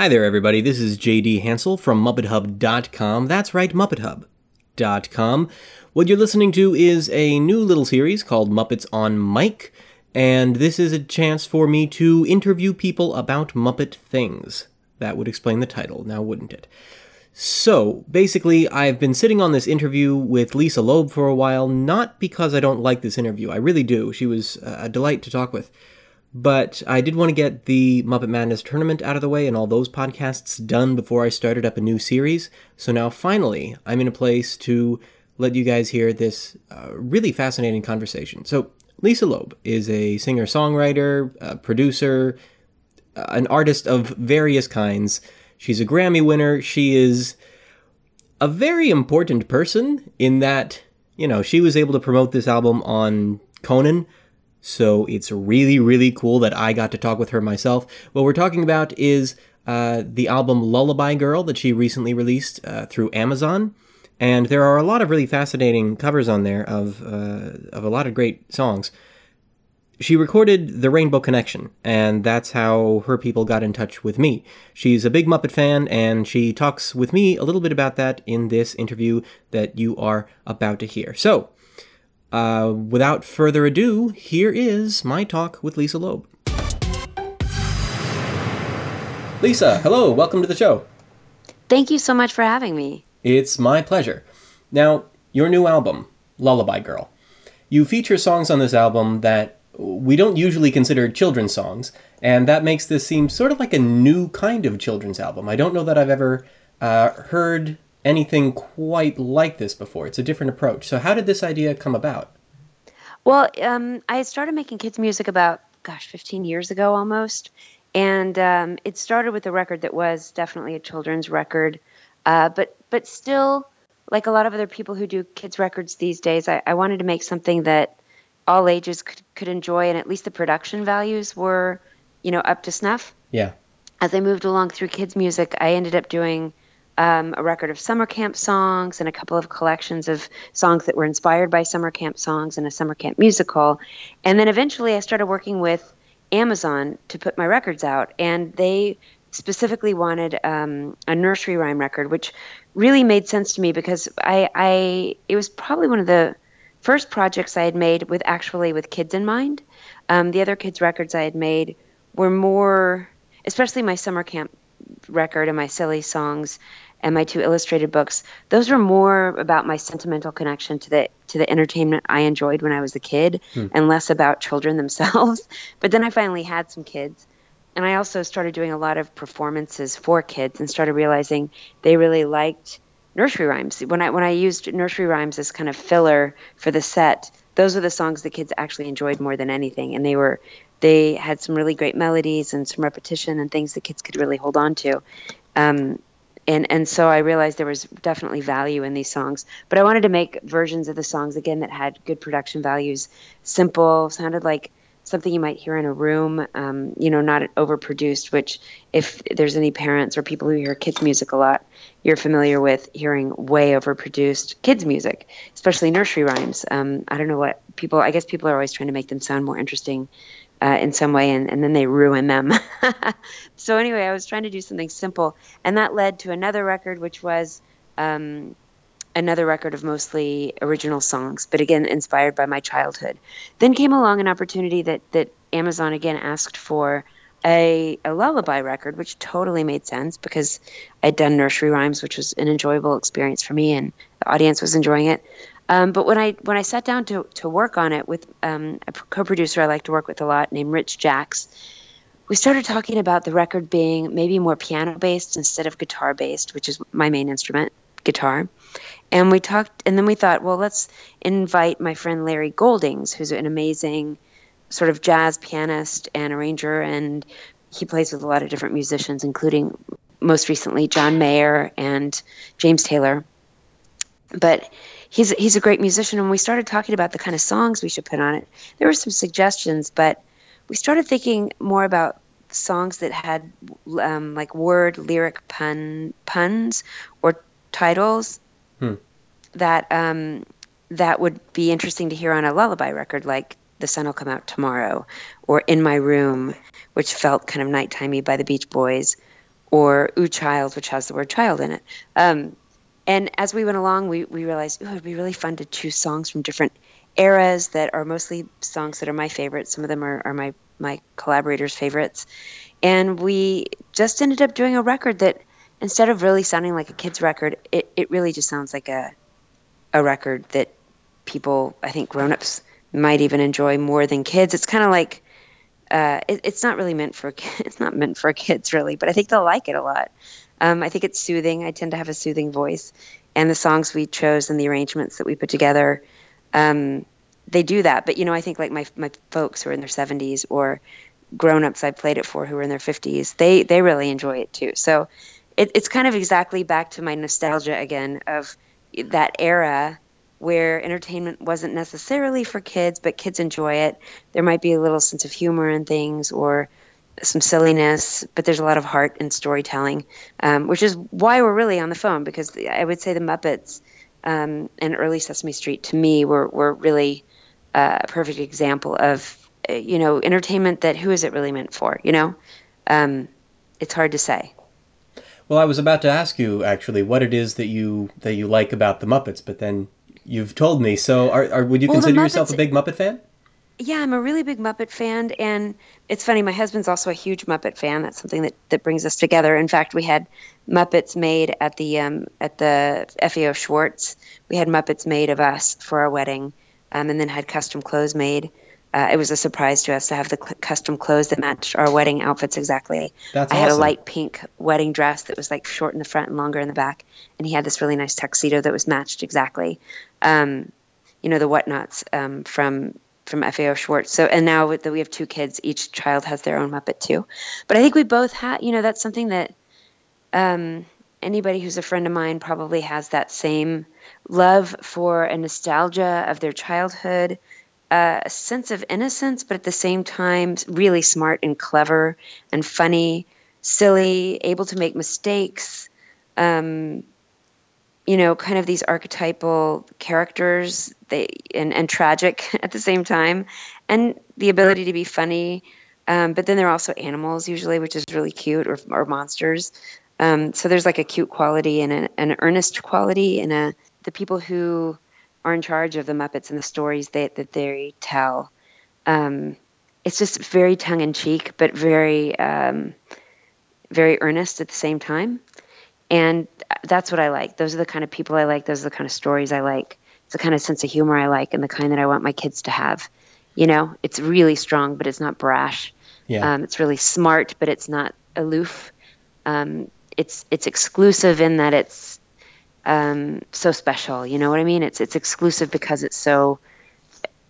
Hi there, everybody. This is JD Hansel from MuppetHub.com. That's right, MuppetHub.com. What you're listening to is a new little series called Muppets on Mic, and this is a chance for me to interview people about Muppet things. That would explain the title, now wouldn't it? So, basically, I've been sitting on this interview with Lisa Loeb for a while, not because I don't like this interview. I really do. She was a delight to talk with. But I did want to get the Muppet Madness tournament out of the way and all those podcasts done before I started up a new series. So now finally, I'm in a place to let you guys hear this uh, really fascinating conversation. So, Lisa Loeb is a singer songwriter, producer, uh, an artist of various kinds. She's a Grammy winner. She is a very important person in that, you know, she was able to promote this album on Conan so it's really, really cool that I got to talk with her myself. What we're talking about is uh, the album Lullaby Girl that she recently released uh, through Amazon. And there are a lot of really fascinating covers on there of, uh, of a lot of great songs. She recorded The Rainbow Connection, and that's how her people got in touch with me. She's a big Muppet fan, and she talks with me a little bit about that in this interview that you are about to hear. So, uh, without further ado, here is my talk with Lisa Loeb. Lisa, hello, welcome to the show. Thank you so much for having me. It's my pleasure. Now, your new album, Lullaby Girl. You feature songs on this album that we don't usually consider children's songs, and that makes this seem sort of like a new kind of children's album. I don't know that I've ever uh, heard anything quite like this before. It's a different approach. So, how did this idea come about? Well, um, I started making kids' music about, gosh, 15 years ago almost. And um, it started with a record that was definitely a children's record, uh, but but still, like a lot of other people who do kids' records these days, I, I wanted to make something that all ages could, could enjoy, and at least the production values were, you know, up to snuff. Yeah. As I moved along through kids' music, I ended up doing um, a record of summer camp songs and a couple of collections of songs that were inspired by summer camp songs and a summer camp musical. And then eventually I started working with Amazon to put my records out, and they specifically wanted um, a nursery rhyme record, which really made sense to me because I, I it was probably one of the first projects I had made with actually with kids in mind. Um, the other kids records I had made were more, especially my summer camp record and my silly songs and my two illustrated books those were more about my sentimental connection to the to the entertainment i enjoyed when i was a kid hmm. and less about children themselves but then i finally had some kids and i also started doing a lot of performances for kids and started realizing they really liked nursery rhymes when i when i used nursery rhymes as kind of filler for the set those are the songs the kids actually enjoyed more than anything and they were they had some really great melodies and some repetition and things the kids could really hold on to um, and and so I realized there was definitely value in these songs. But I wanted to make versions of the songs again that had good production values, simple, sounded like something you might hear in a room, um, you know, not overproduced. Which, if there's any parents or people who hear kids music a lot, you're familiar with hearing way overproduced kids music, especially nursery rhymes. Um, I don't know what people. I guess people are always trying to make them sound more interesting uh, in some way, and, and then they ruin them. so anyway, I was trying to do something simple, and that led to another record, which was um, another record of mostly original songs, but again inspired by my childhood. Then came along an opportunity that that Amazon again asked for a, a lullaby record, which totally made sense because I'd done nursery rhymes, which was an enjoyable experience for me, and the audience was enjoying it. Um, but when I when I sat down to to work on it with um, a co-producer I like to work with a lot named Rich Jacques, we started talking about the record being maybe more piano based instead of guitar based, which is my main instrument, guitar. And we talked, and then we thought, well, let's invite my friend Larry Goldings, who's an amazing sort of jazz pianist and arranger, and he plays with a lot of different musicians, including most recently John Mayer and James Taylor. But he's he's a great musician, and we started talking about the kind of songs we should put on it. There were some suggestions, but we started thinking more about songs that had um, like word lyric pun puns or titles hmm. that um, that would be interesting to hear on a lullaby record, like "The Sun Will Come Out Tomorrow" or "In My Room," which felt kind of nighttimey by the Beach Boys, or Ooh Child, which has the word child in it. Um, and as we went along, we, we realized, it would be really fun to choose songs from different eras that are mostly songs that are my favorites. Some of them are, are my, my collaborators' favorites. And we just ended up doing a record that instead of really sounding like a kid's record, it, it really just sounds like a, a record that people, I think grown-ups might even enjoy more than kids. It's kind of like, uh, it, it's not really meant for it's not meant for kids really, but I think they'll like it a lot. Um, I think it's soothing. I tend to have a soothing voice, and the songs we chose and the arrangements that we put together, um, they do that. But you know, I think like my my folks who are in their 70s or grown-ups I've played it for who are in their 50s, they they really enjoy it too. So it, it's kind of exactly back to my nostalgia again of that era where entertainment wasn't necessarily for kids, but kids enjoy it. There might be a little sense of humor in things or some silliness, but there's a lot of heart and storytelling, um, which is why we're really on the phone because I would say the Muppets um, and early Sesame Street to me were, were really uh, a perfect example of, uh, you know, entertainment that who is it really meant for, you know? Um, it's hard to say. Well, I was about to ask you actually what it is that you that you like about the Muppets, but then you've told me. So, are, are would you well, consider yourself a big Muppet fan? Yeah, I'm a really big Muppet fan, and it's funny. My husband's also a huge Muppet fan. That's something that, that brings us together. In fact, we had Muppets made at the um, at the FAO Schwarz. We had Muppets made of us for our wedding, um, and then had custom clothes made uh, it was a surprise to us to have the cl- custom clothes that matched our wedding outfits exactly. That's I awesome. had a light pink wedding dress that was like short in the front and longer in the back, and he had this really nice tuxedo that was matched exactly. Um, you know the whatnots um, from from FAO Schwarz. So and now that we have two kids, each child has their own Muppet too. But I think we both have. You know that's something that um, anybody who's a friend of mine probably has that same love for a nostalgia of their childhood a sense of innocence, but at the same time, really smart and clever and funny, silly, able to make mistakes. Um, you know, kind of these archetypal characters, they and, and tragic at the same time, and the ability to be funny. Um, but then they're also animals usually, which is really cute, or, or monsters. Um, so there's like a cute quality and a, an earnest quality, and a the people who are in charge of the Muppets and the stories that, that they tell. Um, it's just very tongue in cheek, but very, um, very earnest at the same time. And that's what I like. Those are the kind of people I like. Those are the kind of stories I like. It's the kind of sense of humor I like, and the kind that I want my kids to have. You know, it's really strong, but it's not brash. Yeah. Um, it's really smart, but it's not aloof. Um, it's it's exclusive in that it's um, so special. You know what I mean? It's it's exclusive because it's so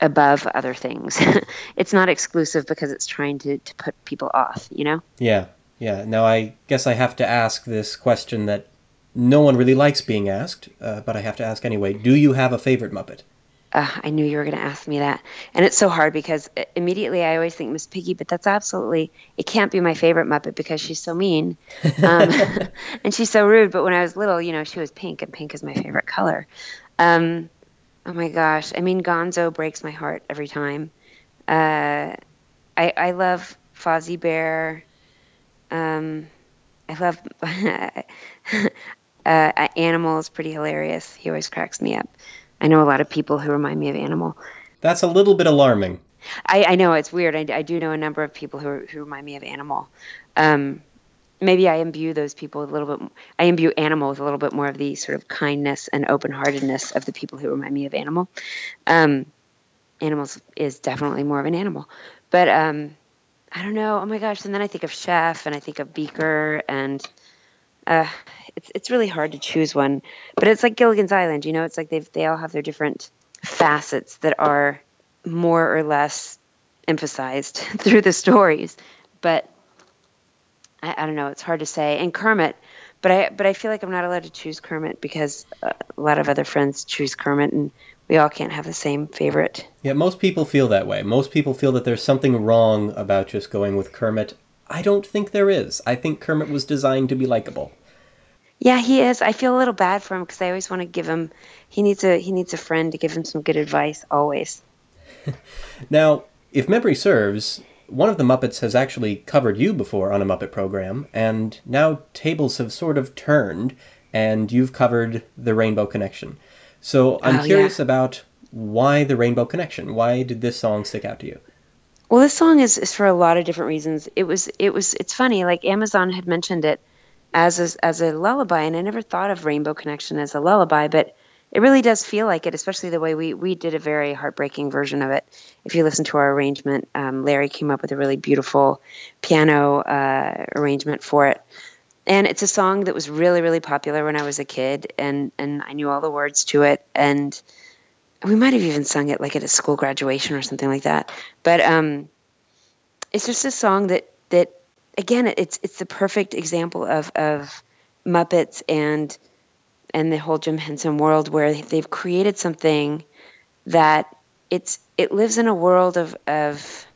above other things. it's not exclusive because it's trying to, to put people off, you know? Yeah, yeah. Now, I guess I have to ask this question that no one really likes being asked, uh, but I have to ask anyway. Do you have a favorite Muppet? Uh, I knew you were going to ask me that. And it's so hard because uh, immediately I always think Miss Piggy, but that's absolutely, it can't be my favorite Muppet because she's so mean. Um, and she's so rude. But when I was little, you know, she was pink, and pink is my favorite color. Um, oh my gosh. I mean, Gonzo breaks my heart every time. Uh, I, I love Fozzie Bear. Um, I love uh, Animal is pretty hilarious. He always cracks me up. I know a lot of people who remind me of Animal. That's a little bit alarming. I, I know it's weird. I, I, do know a number of people who, who remind me of Animal. Um, maybe I imbue those people a little bit. I imbue Animal with a little bit more of the sort of kindness and open-heartedness of the people who remind me of Animal. Um, animals is definitely more of an animal, but um, I don't know. Oh my gosh! And then I think of Chef, and I think of Beaker, and uh, it's it's really hard to choose one, but it's like Gilligan's Island. You know, it's like they they all have their different facets that are more or less emphasized through the stories. But I, I, don't know. It's hard to say. And Kermit, but I but I feel like I'm not allowed to choose Kermit because uh, a lot of other friends choose Kermit, and we all can't have the same favorite. Yeah, most people feel that way. Most people feel that there's something wrong about just going with Kermit. I don't think there is. I think Kermit was designed to be likable. Yeah, he is. I feel a little bad for him because I always want to give him. He needs a he needs a friend to give him some good advice always. now, if memory serves, one of the Muppets has actually covered you before on a Muppet program, and now tables have sort of turned, and you've covered the Rainbow Connection. So I'm Oh, curious yeah. about why the Rainbow Connection. Why did this song stick out to you? Well, this song is, is for a lot of different reasons. It was it was it's funny. Like Amazon had mentioned it as a, as a lullaby, and I never thought of Rainbow Connection as a lullaby, but it really does feel like it, especially the way we we did a very heartbreaking version of it. If you listen to our arrangement, um, Larry came up with a really beautiful piano uh, arrangement for it. And it's a song that was really, really popular when I was a kid, and, and I knew all the words to it. And we might have even sung it like at a school graduation or something like that. But um, it's just a song that that again it's it's the perfect example of of Muppets and and the whole Jim Henson world where they've created something that it's it lives in a world of of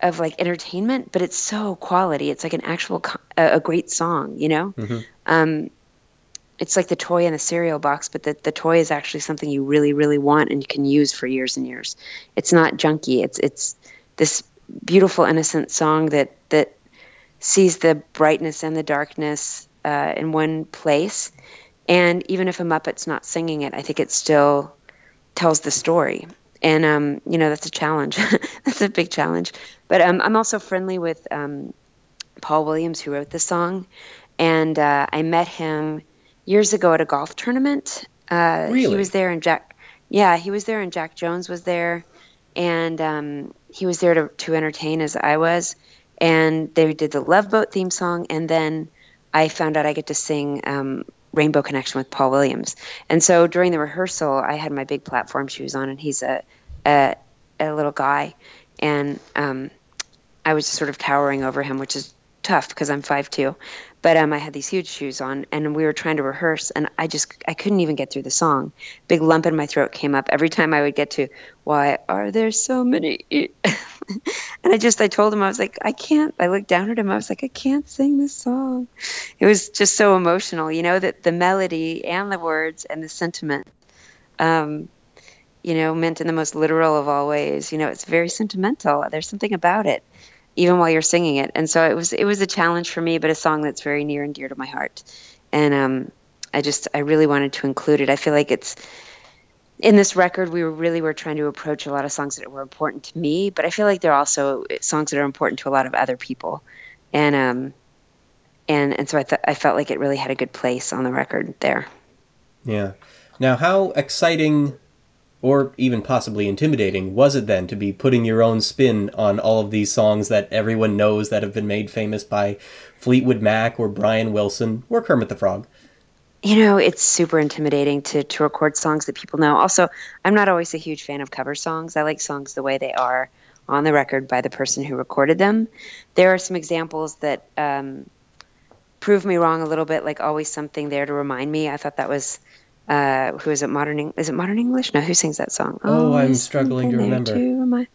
of like entertainment, but it's so quality. It's like an actual a, a great song, you know. Um, it's like the toy in the cereal box, but the, the toy is actually something you really, really want and you can use for years and years. It's not junky. It's it's this beautiful, innocent song that that sees the brightness and the darkness uh, in one place. And even if a Muppet's not singing it, I think it still tells the story. And um, you know that's a challenge. that's a big challenge. But um, I'm also friendly with um, Paul Williams, who wrote the song, and uh, I met him years ago at a golf tournament. Uh, He was there, and Jack. Yeah, he was there, and Jack Jones was there, and um, he was there to to entertain as I was. And they did the Love Boat theme song, and then I found out I get to sing um, Rainbow Connection with Paul Williams. And so during the rehearsal, I had my big platform shoes on, and he's a a, a little guy, and um, I was sort of towering over him, which is tough because I'm 5'2". But um, I had these huge shoes on, and we were trying to rehearse, and I just I couldn't even get through the song. Big lump in my throat came up every time I would get to "Why are there so many?" e-" and I just I told him I was like I can't. I looked down at him. I was like I can't sing this song. It was just so emotional, you know, that the melody and the words and the sentiment um, you know, meant in the most literal of all ways. You know, it's very sentimental. There's something about it, even while you're singing it. And so it was it was a challenge for me, but a song that's very near and dear to my heart. And um, I just I really wanted to include it. I feel like it's in this record we really were trying to approach a lot of songs that were important to me, but I feel like they're also songs that are important to a lot of other people. And um, and and so I th- I felt like it really had a good place on the record there. Yeah. Now, how exciting or even possibly intimidating was it then to be putting your own spin on all of these songs that everyone knows that have been made famous by Fleetwood Mac or Brian Wilson or Kermit the Frog? You know it's super intimidating to to record songs that people know. Also i'm not always a huge fan of cover songs. I like songs the way they are on the record by the person who recorded them. There are some examples that um, prove me wrong a little bit like always something there to remind me. I thought that was uh, who is it modern Eng- is it modern english? No who sings that song? Oh, I'm struggling to remember. to remind-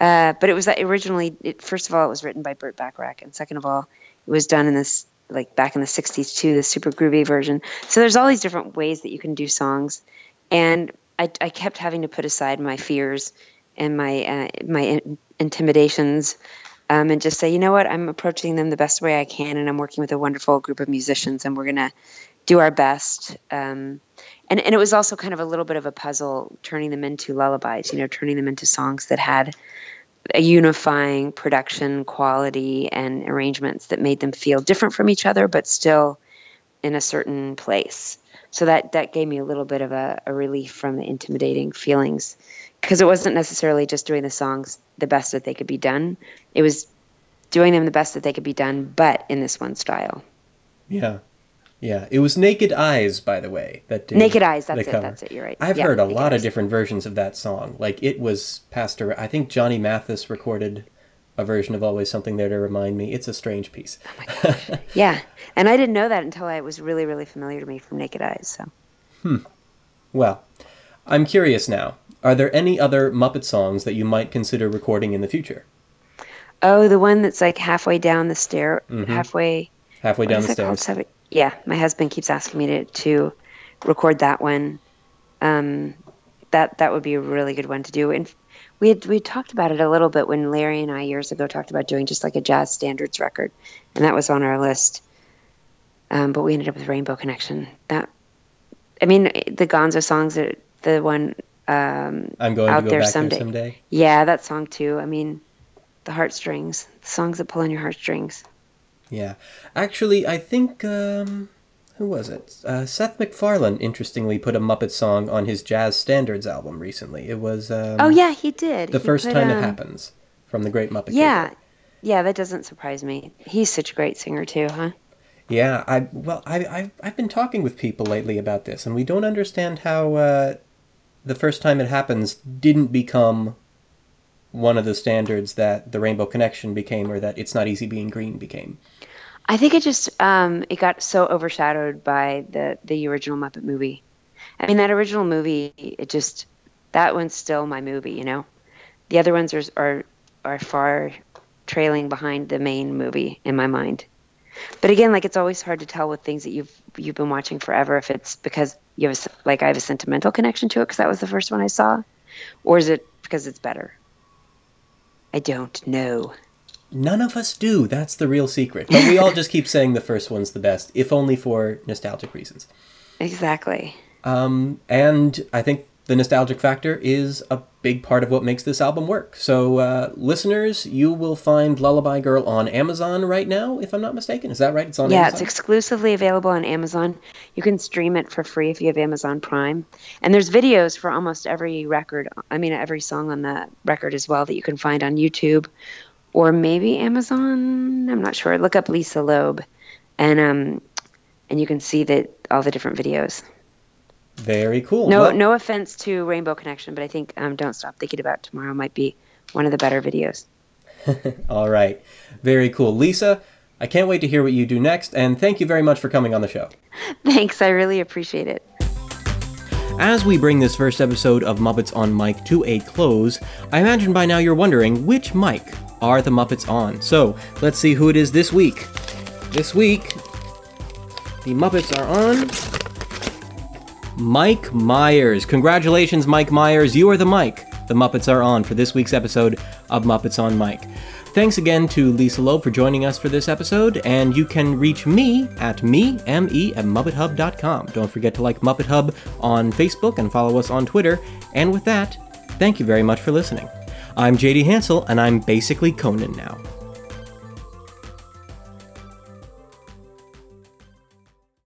uh, but it was that originally it, first of all it was written by burt bacharach and second of all it was done in this like back in the 60s too the super groovy version. So there's all these different ways that you can do songs. And i, I kept having to put aside my fears and my uh, my in- intimidations um, and just say you know what? I'm approaching them the best way i can and i'm working with a wonderful group of musicians and we're going to do our best. Um, and, and it was also kind of a little bit of a puzzle turning them into lullabies you know turning them into songs that had a unifying production quality and arrangements that made them feel different from each other but still in a certain place. So that that gave me a little bit of a, a relief from the intimidating feelings. Because it wasn't necessarily just doing the songs the best that they could be done. It was doing them the best that they could be done but in this one style. Yeah. Yeah. It was Naked Eyes, by the way. That did naked eyes that's it cover. that's it you're right I've Yeah, heard a Naked lot Eyes. of different versions of that song. Like it was passed around. I think Johnny Mathis recorded a version of Always Something There to Remind Me. It's a strange piece. Oh my gosh. yeah and i didn't know that until i was really really familiar to me from naked eyes so Hmm. well, I'm curious now. Are there any other Muppet songs that you might consider recording in the future? oh the one that's like halfway down the stair halfway Halfway down the it called? Yeah, my husband keeps asking me to, to record that one. Um, that that would be a really good one to do. And we had we talked about it a little bit when Larry and I years ago talked about doing just like a jazz standards record, and that was on our list. Um, but we ended up with Rainbow Connection. That, I mean, the Gonzo songs are the one um, I'm going out to go there back someday. there someday. Yeah, that song too. I mean, the heartstrings, the songs that pull on your heartstrings. Yeah, actually, I think um, who was it? Uh, Seth MacFarlane, interestingly, put a Muppet song on his Jazz Standards album recently. It was um, oh yeah, he did. the He first put, time it um, happens from the Great Muppet. Yeah, yeah, that doesn't surprise me. He's such a great singer too, huh? Yeah, I well, I I've, I've been talking with people lately about this, and we don't understand how uh, the first time it happens didn't become one of the standards that the Rainbow Connection became, or that It's Not Easy Being Green became. I think it just um, it got so overshadowed by the the original Muppet movie. I mean, that original movie, it just that one's still my movie. You know, the other ones are are are far trailing behind the main movie in my mind. But again, like it's always hard to tell with things that you've you've been watching forever if it's because you have a, like I have a sentimental connection to it because that was the first one I saw, or is it because it's better? I don't know. None of us do. That's the real secret. But we all just keep saying the first one's the best, if only for nostalgic reasons. Exactly. Um, and I think the nostalgic factor is a big part of what makes this album work. So, uh, listeners, you will find Lullaby Girl on Amazon right now, if I'm not mistaken. Is that right? It's on Yeah, it's exclusively available on Amazon. You can stream it for free if you have Amazon Prime. And there's videos for almost every record, I mean, every song on the record as well that you can find on YouTube or maybe Amazon. I'm not sure. Look up Lisa Loeb and um and you can see that all the different videos. Very cool. No Well, no offense to Rainbow Connection, but I think um, Don't Stop Thinking About Tomorrow might be one of the better videos. All right. Very cool. Lisa, I can't wait to hear what you do next, and thank you very much for coming on the show. Thanks, I really appreciate it. As we bring this first episode of Muppets on Mic to a close, I imagine by now you're wondering which mic are the Muppets on. So let's see who it is this week. This week, the Muppets are on Mike Myers. Congratulations, Mike Myers. You are the Mike. the Muppets are on for this week's episode of Muppets on Mike. Thanks again to Lisa Loeb for joining us for this episode, and you can reach me at me, M-E, at MuppetHub.com. Don't forget to like Muppet Hub on Facebook and follow us on Twitter. And with that, thank you very much for listening. I'm JD Hansel, and I'm basically Conan now.